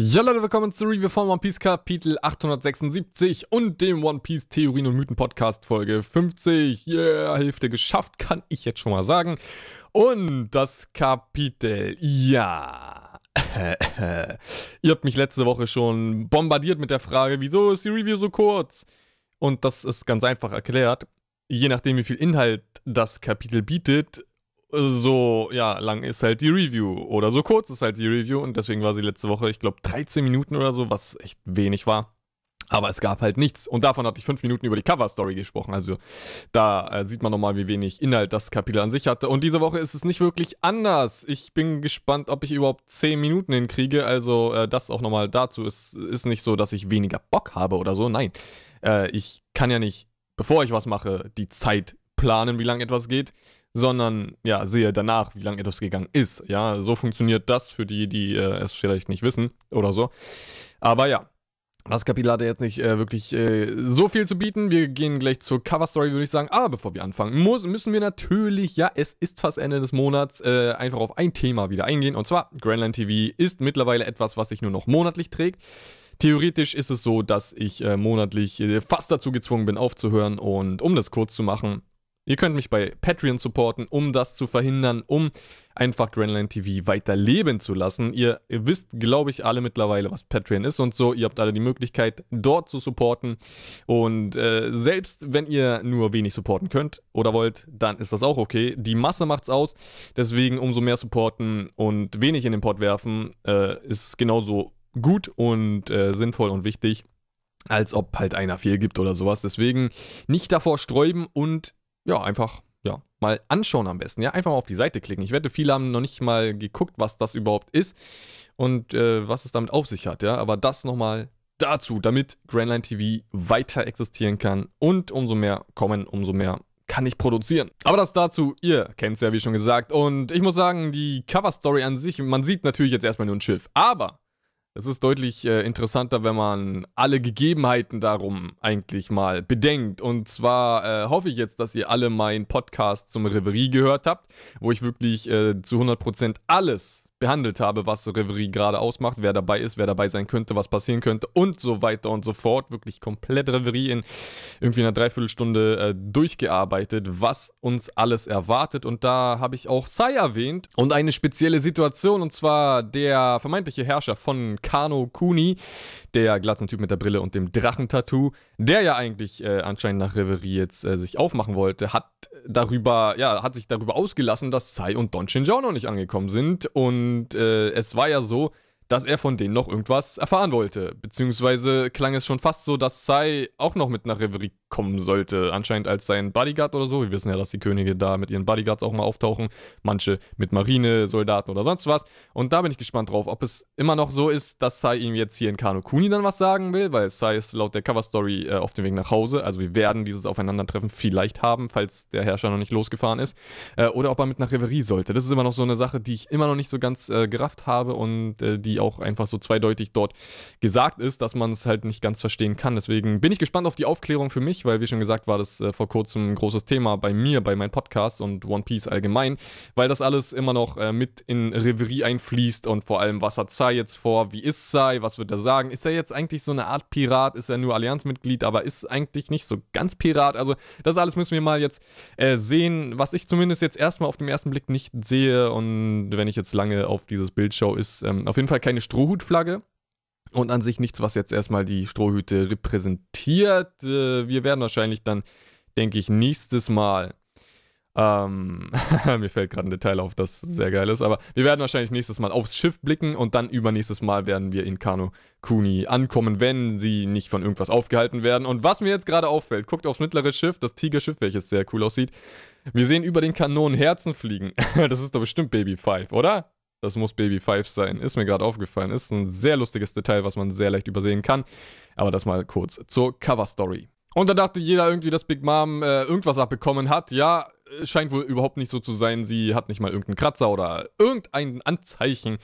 Ja Leute, willkommen zur Review von One Piece Kapitel 876 und dem One Piece Theorien und Mythen Podcast Folge 50. Yeah, Hälfte geschafft, kann ich jetzt schon mal sagen. Und das Kapitel, ja. Ihr habt mich letzte Woche schon bombardiert mit der Frage, wieso ist die Review so kurz? Und das ist ganz einfach erklärt. Je nachdem, wie viel Inhalt das Kapitel bietet, so, ja, lang ist halt die Review oder so kurz ist halt die Review und deswegen war sie letzte Woche, ich glaube, 13 Minuten oder so, was echt wenig war. Aber es gab halt nichts. Und davon hatte ich fünf Minuten über die Cover-Story gesprochen. Also da äh, sieht man nochmal, wie wenig Inhalt das Kapitel an sich hatte. Und diese Woche ist es nicht wirklich anders. Ich bin gespannt, ob ich überhaupt zehn Minuten hinkriege. Also äh, das auch nochmal dazu. Es ist nicht so, dass ich weniger Bock habe oder so. Nein. Äh, ich kann ja nicht, bevor ich was mache, die Zeit planen, wie lange etwas geht sondern ja, sehe danach, wie lange etwas gegangen ist. Ja, so funktioniert das für die, die äh, es vielleicht nicht wissen oder so. Aber ja, das Kapitel hatte jetzt nicht äh, wirklich äh, so viel zu bieten. Wir gehen gleich zur Cover-Story, würde ich sagen. Aber bevor wir anfangen, muss, müssen wir natürlich, ja, es ist fast Ende des Monats, äh, einfach auf ein Thema wieder eingehen. Und zwar, Grandland TV ist mittlerweile etwas, was sich nur noch monatlich trägt. Theoretisch ist es so, dass ich äh, monatlich äh, fast dazu gezwungen bin, aufzuhören. Und um das kurz zu machen, Ihr könnt mich bei Patreon supporten, um das zu verhindern, um einfach Grandland TV weiter leben zu lassen. Ihr, wisst, glaube ich, alle mittlerweile, was Patreon ist und so. Ihr habt alle die Möglichkeit, dort zu supporten. Und äh, selbst wenn ihr nur wenig supporten könnt oder wollt, dann ist das auch okay. Die Masse macht's aus. Deswegen umso mehr supporten und wenig in den Pod werfen, äh, ist genauso gut und äh, sinnvoll und wichtig als ob halt einer fehlgibt oder sowas. Deswegen nicht davor sträuben und ja, einfach, ja, mal anschauen am besten. Ja, einfach mal auf die Seite klicken. Ich wette, viele haben noch nicht mal geguckt, was das überhaupt ist und äh, was es damit auf sich hat, ja. Aber das nochmal dazu, damit Grandline TV weiter existieren kann und umso mehr kommen, umso mehr kann ich produzieren. Aber das dazu, ihr kennt es ja wie schon gesagt. Und ich muss sagen, die Cover-Story an sich, man sieht natürlich jetzt erstmal nur ein Schiff. Aber es ist deutlich äh, interessanter, wenn man alle Gegebenheiten darum eigentlich mal bedenkt. Und zwar äh, hoffe ich jetzt, dass ihr alle meinen Podcast zum Reverie gehört habt, wo ich wirklich äh, zu 100% alles behandelt habe, was Reverie gerade ausmacht, wer dabei ist, wer dabei sein könnte, was passieren könnte und so weiter und so fort. Wirklich komplett Reverie in irgendwie einer Dreiviertelstunde äh, durchgearbeitet, was uns alles erwartet. Und da habe ich auch Sai erwähnt und eine spezielle Situation, und zwar der vermeintliche Herrscher von Kano Kuni, der Typ mit der Brille und dem Drachentattoo, der ja eigentlich äh, anscheinend nach Reverie jetzt äh, sich aufmachen wollte, hat darüber, ja, hat sich darüber ausgelassen, dass Sai und Don Shinjao noch nicht angekommen sind. Und äh, es war ja so, dass er von denen noch irgendwas erfahren wollte. Beziehungsweise klang es schon fast so, dass Sai auch noch mit nach Reverie kommen sollte. Anscheinend als sein Bodyguard oder so. Wir wissen ja, dass die Könige da mit ihren Bodyguards auch mal auftauchen. Manche mit Marinesoldaten oder sonst was. Und da bin ich gespannt drauf, ob es immer noch so ist, dass Sai ihm jetzt hier in Kano Kuni dann was sagen will, weil Sai ist laut der Coverstory äh, auf dem Weg nach Hause. Also wir werden dieses Aufeinandertreffen vielleicht haben, falls der Herrscher noch nicht losgefahren ist. Äh, oder ob er mit nach Reverie sollte. Das ist immer noch so eine Sache, die ich immer noch nicht so ganz äh, gerafft habe und äh, die auch einfach so zweideutig dort gesagt ist, dass man es halt nicht ganz verstehen kann. Deswegen bin ich gespannt auf die Aufklärung für mich, weil wie schon gesagt war das äh, vor kurzem ein großes Thema bei mir, bei meinem Podcast und One Piece allgemein, weil das alles immer noch äh, mit in Reverie einfließt und vor allem, was hat Sai jetzt vor, wie ist Sai, was wird er sagen, ist er jetzt eigentlich so eine Art Pirat, ist er nur Allianzmitglied, aber ist eigentlich nicht so ganz Pirat, also das alles müssen wir mal jetzt äh, sehen, was ich zumindest jetzt erstmal auf den ersten Blick nicht sehe und wenn ich jetzt lange auf dieses Bild schaue, ist ähm, auf jeden Fall keine Strohhutflagge. Und an sich nichts, was jetzt erstmal die Strohhüte repräsentiert. Äh, wir werden wahrscheinlich dann, denke ich, nächstes Mal. Ähm, mir fällt gerade ein Detail auf, das sehr geil ist, aber wir werden wahrscheinlich nächstes Mal aufs Schiff blicken und dann übernächstes Mal werden wir in Kano Kuni ankommen, wenn sie nicht von irgendwas aufgehalten werden. Und was mir jetzt gerade auffällt, guckt aufs mittlere Schiff, das Tigerschiff, welches sehr cool aussieht. Wir sehen über den Kanonen Herzen fliegen. das ist doch bestimmt Baby 5, oder? Das muss Baby 5 sein. Ist mir gerade aufgefallen. Ist ein sehr lustiges Detail, was man sehr leicht übersehen kann. Aber das mal kurz zur Cover Story. Und da dachte jeder irgendwie, dass Big Mom äh, irgendwas abbekommen hat. Ja, scheint wohl überhaupt nicht so zu sein. Sie hat nicht mal irgendeinen Kratzer oder irgendein Anzeichen,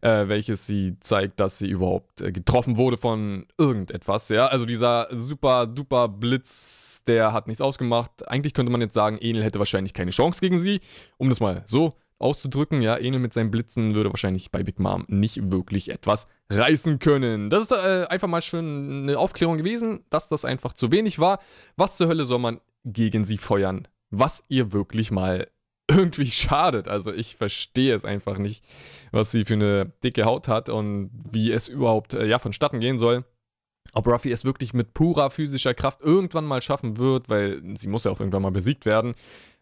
äh, welches sie zeigt, dass sie überhaupt äh, getroffen wurde von irgendetwas. Ja, also dieser super duper Blitz, der hat nichts ausgemacht. Eigentlich könnte man jetzt sagen, Enel hätte wahrscheinlich keine Chance gegen sie, um das mal so auszudrücken. Ja, Enel mit seinen Blitzen würde wahrscheinlich bei Big Mom nicht wirklich etwas reißen können. Das ist äh, einfach mal schön eine Aufklärung gewesen, dass das einfach zu wenig war. Was zur Hölle soll man gegen sie feuern? Was ihr wirklich mal irgendwie schadet. Also ich verstehe es einfach nicht, was sie für eine dicke Haut hat und wie es überhaupt äh, ja vonstatten gehen soll. Ob Ruffy es wirklich mit purer physischer Kraft irgendwann mal schaffen wird, weil sie muss ja auch irgendwann mal besiegt werden.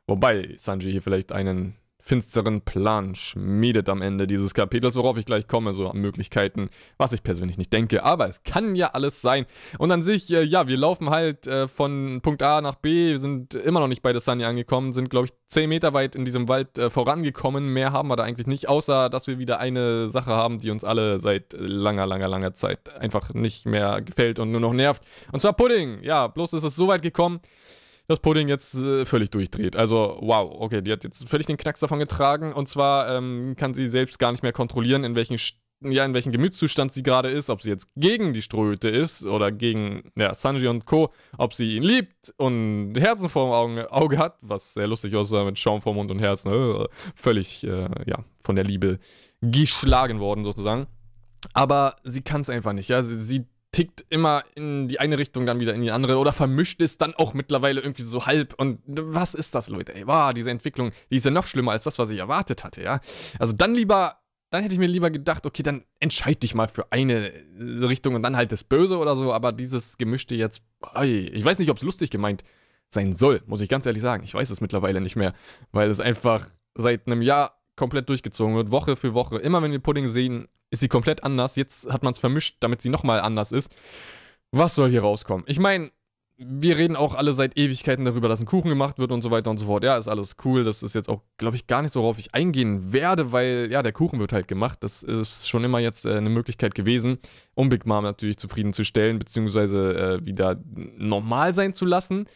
Wobei Sanji hier vielleicht einen finsteren Plan schmiedet am Ende dieses Kapitels, worauf ich gleich komme, so an Möglichkeiten, was ich persönlich nicht denke. Aber es kann ja alles sein. Und an sich, äh, ja, wir laufen halt äh, von Punkt A nach B, sind immer noch nicht bei der Sunny angekommen, sind, glaube ich, 10 Meter weit in diesem Wald äh, vorangekommen. Mehr haben wir da eigentlich nicht, außer dass wir wieder eine Sache haben, die uns alle seit langer, langer, langer Zeit einfach nicht mehr gefällt und nur noch nervt. Und zwar Pudding. Ja, bloß ist es so weit gekommen dass Pudding jetzt äh, völlig durchdreht. Also, wow, okay, die hat jetzt völlig den Knacks davon getragen. Und zwar ähm, kann sie selbst gar nicht mehr kontrollieren, in welchen, ja, in welchem Gemütszustand sie gerade ist. Ob sie jetzt gegen die Strohhüte ist oder gegen ja, Sanji und Co. Ob sie ihn liebt und Herzen vor dem Auge, hat, was sehr lustig aussah mit Schaum vor Mund und Herzen. Äh, völlig, äh, ja, von der Liebe geschlagen worden sozusagen. Aber sie kann es einfach nicht, ja. Sie, sie tickt immer in die eine Richtung, dann wieder in die andere oder vermischt es dann auch mittlerweile irgendwie so halb. Und was ist das, Leute? Ey, wow, diese Entwicklung, die ist ja noch schlimmer als das, was ich erwartet hatte, ja. Also dann lieber, dann hätte ich mir lieber gedacht, okay, dann entscheid dich mal für eine Richtung und dann halt das Böse oder so, aber dieses Gemischte jetzt, ich weiß nicht, ob es lustig gemeint sein soll, muss ich ganz ehrlich sagen. Ich weiß es mittlerweile nicht mehr, weil es einfach seit einem Jahr komplett durchgezogen wird, Woche für Woche. Immer wenn wir Pudding sehen, ist sie komplett anders. Jetzt hat man es vermischt, damit sie nochmal anders ist. Was soll hier rauskommen? Ich meine, wir reden auch alle seit Ewigkeiten darüber, dass ein Kuchen gemacht wird und so weiter und so fort. Ja, ist alles cool. Das ist jetzt auch, glaube ich, gar nicht so, worauf ich eingehen werde, weil, ja, der Kuchen wird halt gemacht. Das ist schon immer jetzt äh, eine Möglichkeit gewesen, um Big Mom natürlich zufriedenzustellen, beziehungsweise äh, wieder normal sein zu lassen.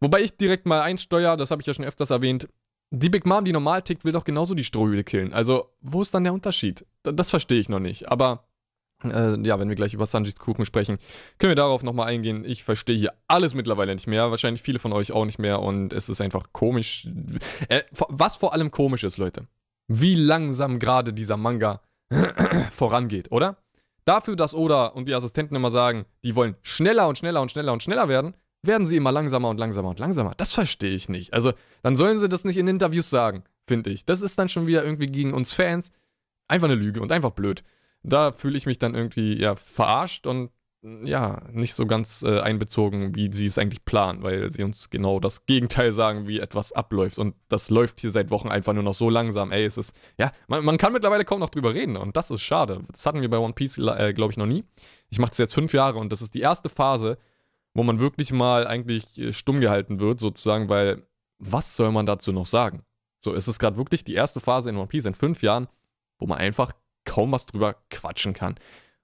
Wobei ich direkt mal einsteuere, das habe ich ja schon öfters erwähnt, die Big Mom, die normal tickt, will doch genauso die Strohhüte killen. Also, wo ist dann der Unterschied? Das verstehe ich noch nicht. Aber, äh, ja, wenn wir gleich über Sanjis Kuchen sprechen, können wir darauf nochmal eingehen. Ich verstehe hier alles mittlerweile nicht mehr. Wahrscheinlich viele von euch auch nicht mehr. Und es ist einfach komisch. Äh, was vor allem komisch ist, Leute. Wie langsam gerade dieser Manga vorangeht, oder? Dafür, dass Oda und die Assistenten immer sagen, die wollen schneller und schneller und schneller und schneller werden, werden sie immer langsamer und langsamer und langsamer. Das verstehe ich nicht. Also, dann sollen sie das nicht in Interviews sagen, finde ich. Das ist dann schon wieder irgendwie gegen uns Fans einfach eine Lüge und einfach blöd. Da fühle ich mich dann irgendwie ja verarscht und ja, nicht so ganz äh, einbezogen, wie sie es eigentlich planen, weil sie uns genau das Gegenteil sagen, wie etwas abläuft. Und das läuft hier seit Wochen einfach nur noch so langsam. Ey, es ist, ja, man, man kann mittlerweile kaum noch drüber reden und das ist schade. Das hatten wir bei One Piece, äh, glaube ich, noch nie. Ich mache das jetzt fünf Jahre und das ist die erste Phase, wo man wirklich mal eigentlich äh, stumm gehalten wird, sozusagen, weil was soll man dazu noch sagen? So, es ist gerade wirklich die erste Phase in One Piece in fünf Jahren, wo man einfach kaum was drüber quatschen kann.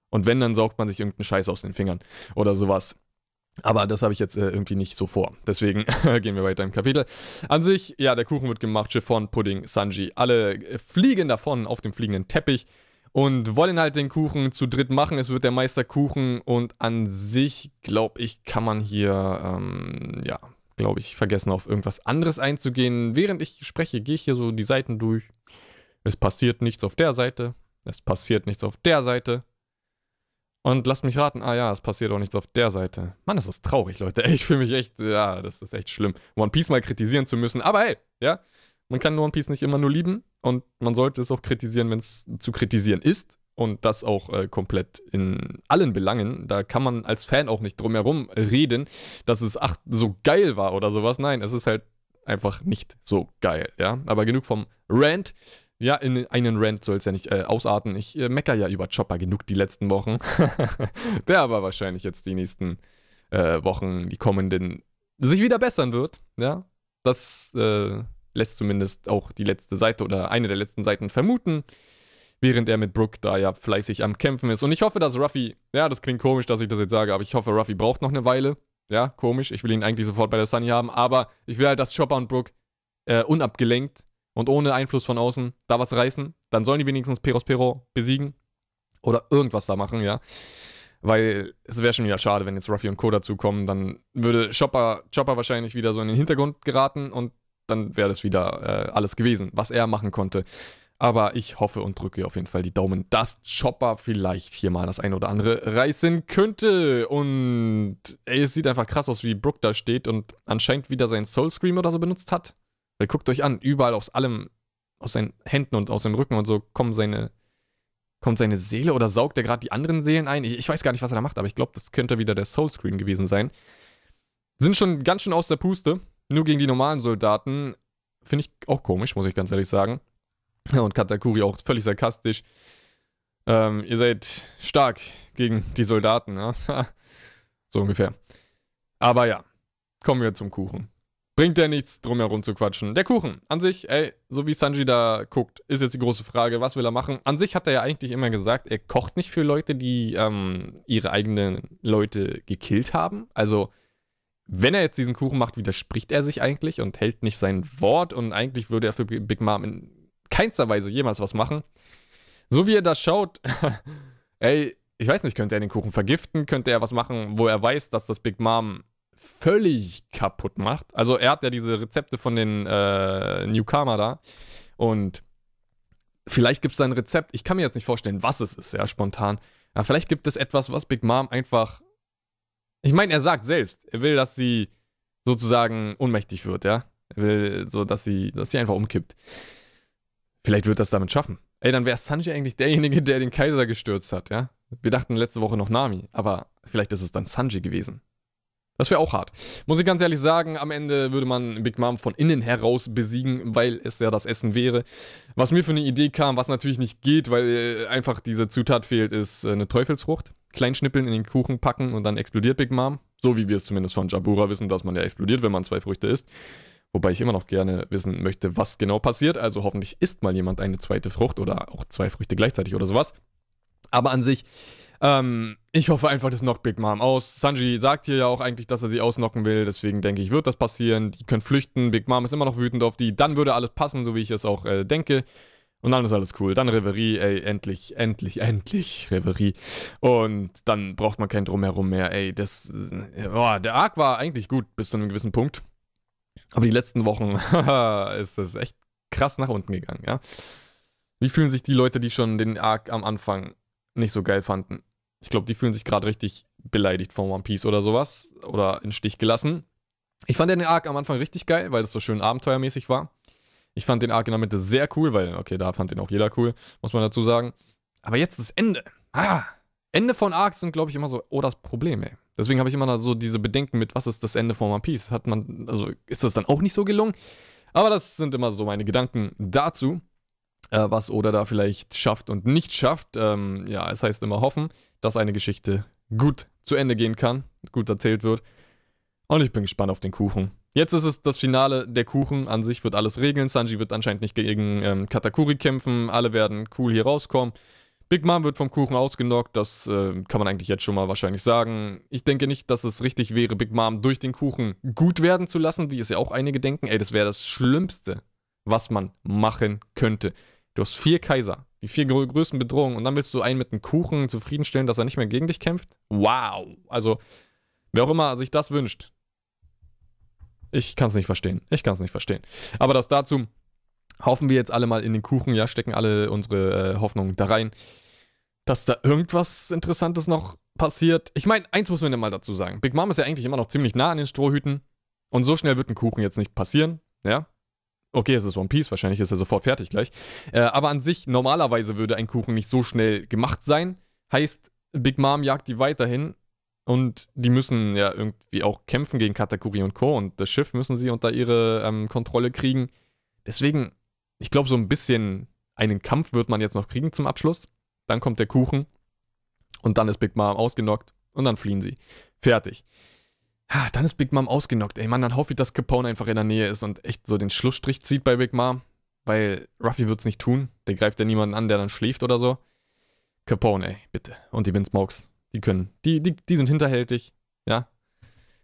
Und wenn, dann saugt man sich irgendeinen Scheiß aus den Fingern oder sowas. Aber das habe ich jetzt äh, irgendwie nicht so vor. Deswegen gehen wir weiter im Kapitel. An sich, ja, der Kuchen wird gemacht. Chiffon, Pudding, Sanji. Alle äh, fliegen davon auf dem fliegenden Teppich und wollen halt den Kuchen zu dritt machen. Es wird der Meisterkuchen und an sich, glaube ich, kann man hier, ähm, ja, glaube ich, vergessen, auf irgendwas anderes einzugehen. Während ich spreche, gehe ich hier so die Seiten durch. Es passiert nichts auf der Seite. Es passiert nichts auf der Seite. Und lasst mich raten, ah ja, es passiert auch nichts auf der Seite. Mann, das ist traurig, Leute. Ich fühle mich echt, ja, das ist echt schlimm, One Piece mal kritisieren zu müssen. Aber hey, ja, man kann One Piece nicht immer nur lieben und man sollte es auch kritisieren, wenn es zu kritisieren ist. Und das auch äh, komplett in allen Belangen. Da kann man als Fan auch nicht drum herum reden, dass es ach so geil war oder sowas. Nein, es ist halt einfach nicht so geil, ja. Aber genug vom Rant. Ja, in einen Rant soll es ja nicht äh, ausarten. Ich äh, mecker ja über Chopper genug die letzten Wochen. Der aber wahrscheinlich jetzt die nächsten äh, Wochen, die kommenden, sich wieder bessern wird. Ja, das äh, lässt zumindest auch die letzte Seite oder eine der letzten Seiten vermuten, während er mit Brooke da ja fleißig am Kämpfen ist. Und ich hoffe, dass Ruffy, ja, das klingt komisch, dass ich das jetzt sage, aber ich hoffe, Ruffy braucht noch eine Weile. Ja, komisch. Ich will ihn eigentlich sofort bei der Sunny haben, aber ich will halt, dass Chopper und Brooke äh, unabgelenkt und ohne Einfluss von außen da was reißen. Dann sollen die wenigstens Peros Pero besiegen oder irgendwas da machen, ja. Weil es wäre schon wieder schade, wenn jetzt Ruffy und Co. dazukommen. Dann würde Chopper, Chopper wahrscheinlich wieder so in den Hintergrund geraten und dann wäre das wieder äh, alles gewesen, was er machen konnte. Aber ich hoffe und drücke auf jeden Fall die Daumen, dass Chopper vielleicht hier mal das ein oder andere reißen könnte. Und ey, es sieht einfach krass aus, wie Brook da steht und anscheinend wieder seinen Soul Scream oder so benutzt hat. Weil guckt euch an, überall aus allem, aus seinen Händen und aus dem Rücken und so kommen seine, kommt seine Seele oder saugt er gerade die anderen Seelen ein? Ich, ich, weiß gar nicht, was er da macht, aber ich glaube, das könnte wieder der Soul Scream gewesen sein. Sind schon ganz schön aus der Puste. Nur gegen die normalen Soldaten. Finde ich auch komisch, muss ich ganz ehrlich sagen. Und Katakuri auch völlig sarkastisch. Ähm, ihr seid stark gegen die Soldaten, ja? so ungefähr. Aber ja, kommen wir zum Kuchen. Bringt ja nichts, drum herum zu quatschen. Der Kuchen an sich, ey, so wie Sanji da guckt, ist jetzt die große Frage, was will er machen? An sich hat er ja eigentlich immer gesagt, er kocht nicht für Leute, die ähm, ihre eigenen Leute gekillt haben. Also, wenn er jetzt diesen Kuchen macht, widerspricht er sich eigentlich und hält nicht sein Wort und eigentlich würde er für Big Mom in keinster Weise jemals was machen. So wie er das schaut, ey, ich weiß nicht, könnte er den Kuchen vergiften? Könnte er was machen, wo er weiß, dass das Big Mom völlig kaputt macht? Also er hat ja diese Rezepte von den äh, New Karma da und vielleicht gibt es da ein Rezept. Ich kann mir jetzt nicht vorstellen, was es ist, ja, spontan. Aber vielleicht gibt es etwas, was Big Mom einfach. Ich meine, er sagt selbst, er will, dass sie sozusagen ohnmächtig wird, ja. Er will so, dass sie, dass sie einfach umkippt. Vielleicht wird das damit schaffen. Ey, dann wäre Sanji eigentlich derjenige, der den Kaiser gestürzt hat, ja? Wir dachten letzte Woche noch Nami, aber vielleicht ist es dann Sanji gewesen. Das wäre auch hart. Muss ich ganz ehrlich sagen, am Ende würde man Big Mom von innen heraus besiegen, weil es ja das Essen wäre. Was mir für eine Idee kam, was natürlich nicht geht, weil einfach diese Zutat fehlt, ist äh, eine Teufelsfrucht. Kleinschnippeln in den Kuchen packen und dann explodiert Big Mom. So wie wir es zumindest von Jabura wissen, dass man ja explodiert, wenn man zwei Früchte isst. Wobei ich immer noch gerne wissen möchte, was genau passiert. Also hoffentlich isst mal jemand eine zweite Frucht oder auch zwei Früchte gleichzeitig oder sowas. Aber an sich, ähm, ich hoffe einfach, das knockt Big Mom aus. Sanji sagt hier ja auch eigentlich, dass er sie ausnocken will. Deswegen denke ich, wird das passieren. Die können flüchten. Big Mom ist immer noch wütend auf die. Dann würde alles passen, so wie ich es auch äh, denke. Und dann ist alles cool. Dann Reverie, ey, endlich, endlich, endlich Reverie. Und dann braucht man kein Drumherum mehr, ey. Das, äh, boah, der Arc war eigentlich gut bis zu einem gewissen Punkt. Aber die letzten Wochen ist es echt krass nach unten gegangen, ja. Wie fühlen sich die Leute, die schon den Arc am Anfang nicht so geil fanden? Ich glaube, die fühlen sich gerade richtig beleidigt von One Piece oder sowas. Oder in Stich gelassen. Ich fand den Arc am Anfang richtig geil, weil es so schön abenteuermäßig war. Ich fand den Arc in der Mitte sehr cool, weil, okay, da fand den auch jeder cool, muss man dazu sagen. Aber jetzt das Ende. Ah, Ende von Arcs sind, glaube ich, immer so, oh, das Problem, ey. Deswegen habe ich immer so diese Bedenken mit, was ist das Ende von One Piece? Hat man, also ist das dann auch nicht so gelungen? Aber das sind immer so meine Gedanken dazu, äh, was Oda da vielleicht schafft und nicht schafft. Ähm, ja, es heißt immer hoffen, dass eine Geschichte gut zu Ende gehen kann, gut erzählt wird. Und ich bin gespannt auf den Kuchen. Jetzt ist es das Finale. Der Kuchen an sich wird alles regeln. Sanji wird anscheinend nicht gegen ähm, Katakuri kämpfen. Alle werden cool hier rauskommen. Big Mom wird vom Kuchen ausgenockt, das äh, kann man eigentlich jetzt schon mal wahrscheinlich sagen. Ich denke nicht, dass es richtig wäre, Big Mom durch den Kuchen gut werden zu lassen, wie es ja auch einige denken. Ey, das wäre das Schlimmste, was man machen könnte. Du hast vier Kaiser, die vier grö größten Bedrohungen, und dann willst du einen mit einem Kuchen zufriedenstellen, dass er nicht mehr gegen dich kämpft? Wow! Also, wer auch immer sich das wünscht, ich kann es nicht verstehen. Ich kann es nicht verstehen. Aber das dazu. Hoffen wir jetzt alle mal in den Kuchen, ja, stecken alle unsere äh, Hoffnungen da rein dass da irgendwas Interessantes noch passiert. Ich meine, eins muss man ja mal dazu sagen. Big Mom ist ja eigentlich immer noch ziemlich nah an den Strohhüten. Und so schnell wird ein Kuchen jetzt nicht passieren. Ja. Okay, es ist One Piece, wahrscheinlich ist er sofort fertig gleich. Äh, aber an sich, normalerweise würde ein Kuchen nicht so schnell gemacht sein. Heißt, Big Mom jagt die weiterhin. Und die müssen ja irgendwie auch kämpfen gegen Katakuri und Co. Und das Schiff müssen sie unter ihre ähm, Kontrolle kriegen. Deswegen, ich glaube, so ein bisschen einen Kampf wird man jetzt noch kriegen zum Abschluss. Dann kommt der Kuchen und dann ist Big Mom ausgenockt und dann fliehen sie. Fertig. Ja, dann ist Big Mom ausgenockt. Ey, Mann, dann hoffe ich, dass Capone einfach in der Nähe ist und echt so den Schlussstrich zieht bei Big Mom. Weil Ruffy wird es nicht tun. Der greift ja niemanden an, der dann schläft oder so. Capone, ey, bitte. Und die Windsmokes, die können. Die, die, die sind hinterhältig, ja.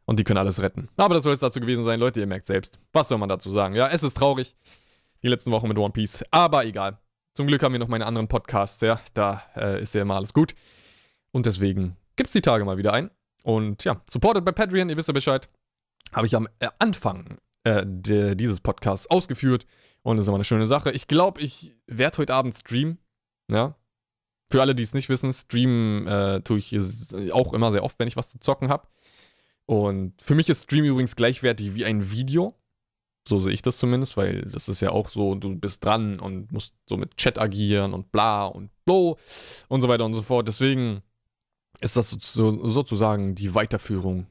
Und die können alles retten. Aber das soll es dazu gewesen sein, Leute, ihr merkt selbst. Was soll man dazu sagen? Ja, es ist traurig. Die letzten Wochen mit One Piece. Aber egal. Zum Glück haben wir noch meine anderen Podcasts, ja. Da äh, ist ja immer alles gut. Und deswegen gibt es die Tage mal wieder ein. Und ja, supported bei Patreon, ihr wisst ja Bescheid. Habe ich am äh, Anfang äh, dieses Podcasts ausgeführt. Und das ist immer eine schöne Sache. Ich glaube, ich werde heute Abend streamen. Ja. Für alle, die es nicht wissen, streamen äh, tue ich auch immer sehr oft, wenn ich was zu zocken habe. Und für mich ist Stream übrigens gleichwertig wie ein Video. So sehe ich das zumindest, weil das ist ja auch so, du bist dran und musst so mit Chat agieren und bla und blo und so weiter und so fort. Deswegen ist das so, sozusagen die Weiterführung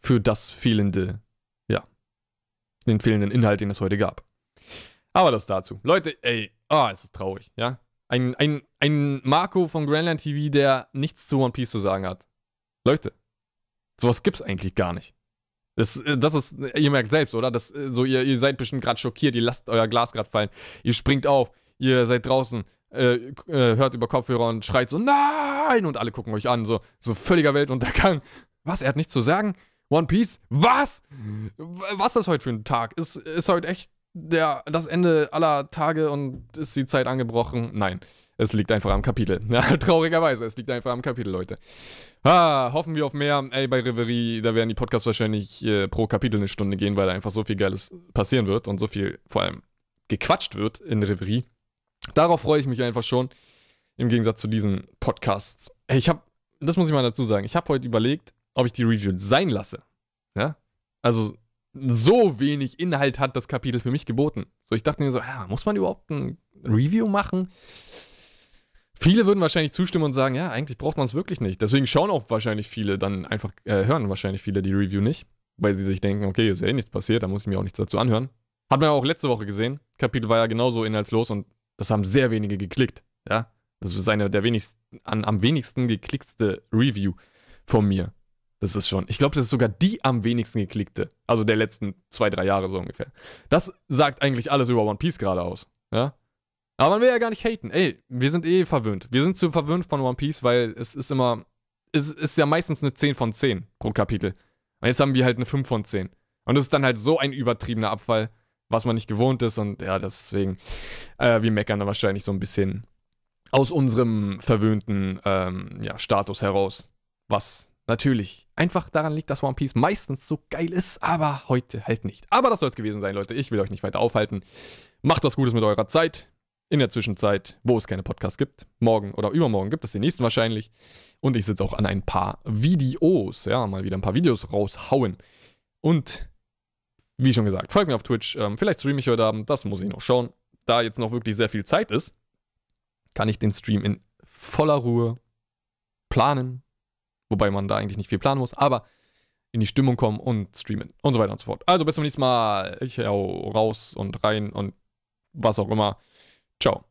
für das fehlende, ja, den fehlenden Inhalt, den es heute gab. Aber das dazu. Leute, ey, ah, oh, es ist traurig, ja. Ein, ein, ein Marco von Grandland TV, der nichts zu One Piece zu sagen hat. Leute, sowas gibt's eigentlich gar nicht. Das, äh, das ist, ihr merkt selbst, oder? Das, äh, so, ihr, ihr seid bestimmt gerade schockiert, ihr lasst euer Glas gerade fallen, ihr springt auf, ihr seid draußen, äh, äh, hört über Kopfhörer und schreit so, nein! Und alle gucken euch an, so, so völliger Weltuntergang. Was, er hat nichts zu sagen? One Piece? Was? Was ist heute für ein Tag? Ist, ist heute echt der, das Ende aller Tage und ist die Zeit angebrochen? Nein. Es liegt einfach am Kapitel. Ja, traurigerweise, es liegt einfach am Kapitel, Leute. Ah, hoffen wir auf mehr. Ey, bei Reverie, da werden die Podcasts wahrscheinlich äh, pro Kapitel eine Stunde gehen, weil da einfach so viel Geiles passieren wird und so viel vor allem gequatscht wird in Reverie. Darauf freue ich mich einfach schon. Im Gegensatz zu diesen Podcasts. Ich habe, das muss ich mal dazu sagen, ich habe heute überlegt, ob ich die Review sein lasse. Ja? Also, so wenig Inhalt hat das Kapitel für mich geboten. So, ich dachte mir so, ja, muss man überhaupt ein Review machen? Viele würden wahrscheinlich zustimmen und sagen, ja, eigentlich braucht man es wirklich nicht. Deswegen schauen auch wahrscheinlich viele dann einfach, äh, hören wahrscheinlich viele die Review nicht, weil sie sich denken, okay, ist ja eh nichts passiert, da muss ich mir auch nichts dazu anhören. Hat man ja auch letzte Woche gesehen. Kapitel war ja genauso inhaltslos und das haben sehr wenige geklickt. Ja, das ist eine der wenigsten, an, am wenigsten geklickste Review von mir. Das ist schon, ich glaube, das ist sogar die am wenigsten geklickte. Also der letzten zwei, drei Jahre so ungefähr. Das sagt eigentlich alles über One Piece gerade aus. Ja, aber man will ja gar nicht haten. Ey, wir sind eh verwöhnt. Wir sind zu verwöhnt von One Piece, weil es ist immer. Es ist ja meistens eine 10 von 10 pro Kapitel. Und jetzt haben wir halt eine 5 von 10. Und das ist dann halt so ein übertriebener Abfall, was man nicht gewohnt ist. Und ja, deswegen, äh, wir meckern da wahrscheinlich so ein bisschen aus unserem verwöhnten ähm, ja, Status heraus. Was natürlich einfach daran liegt, dass One Piece meistens so geil ist, aber heute halt nicht. Aber das soll es gewesen sein, Leute. Ich will euch nicht weiter aufhalten. Macht was Gutes mit eurer Zeit. In der Zwischenzeit, wo es keine Podcasts gibt, morgen oder übermorgen gibt es den nächsten wahrscheinlich. Und ich sitze auch an ein paar Videos, ja, mal wieder ein paar Videos raushauen. Und wie schon gesagt, folgt mir auf Twitch. Ähm, vielleicht streame ich heute Abend, das muss ich noch schauen. Da jetzt noch wirklich sehr viel Zeit ist, kann ich den Stream in voller Ruhe planen. Wobei man da eigentlich nicht viel planen muss, aber in die Stimmung kommen und streamen und so weiter und so fort. Also bis zum nächsten Mal. Ich hau raus und rein und was auch immer. Ciao.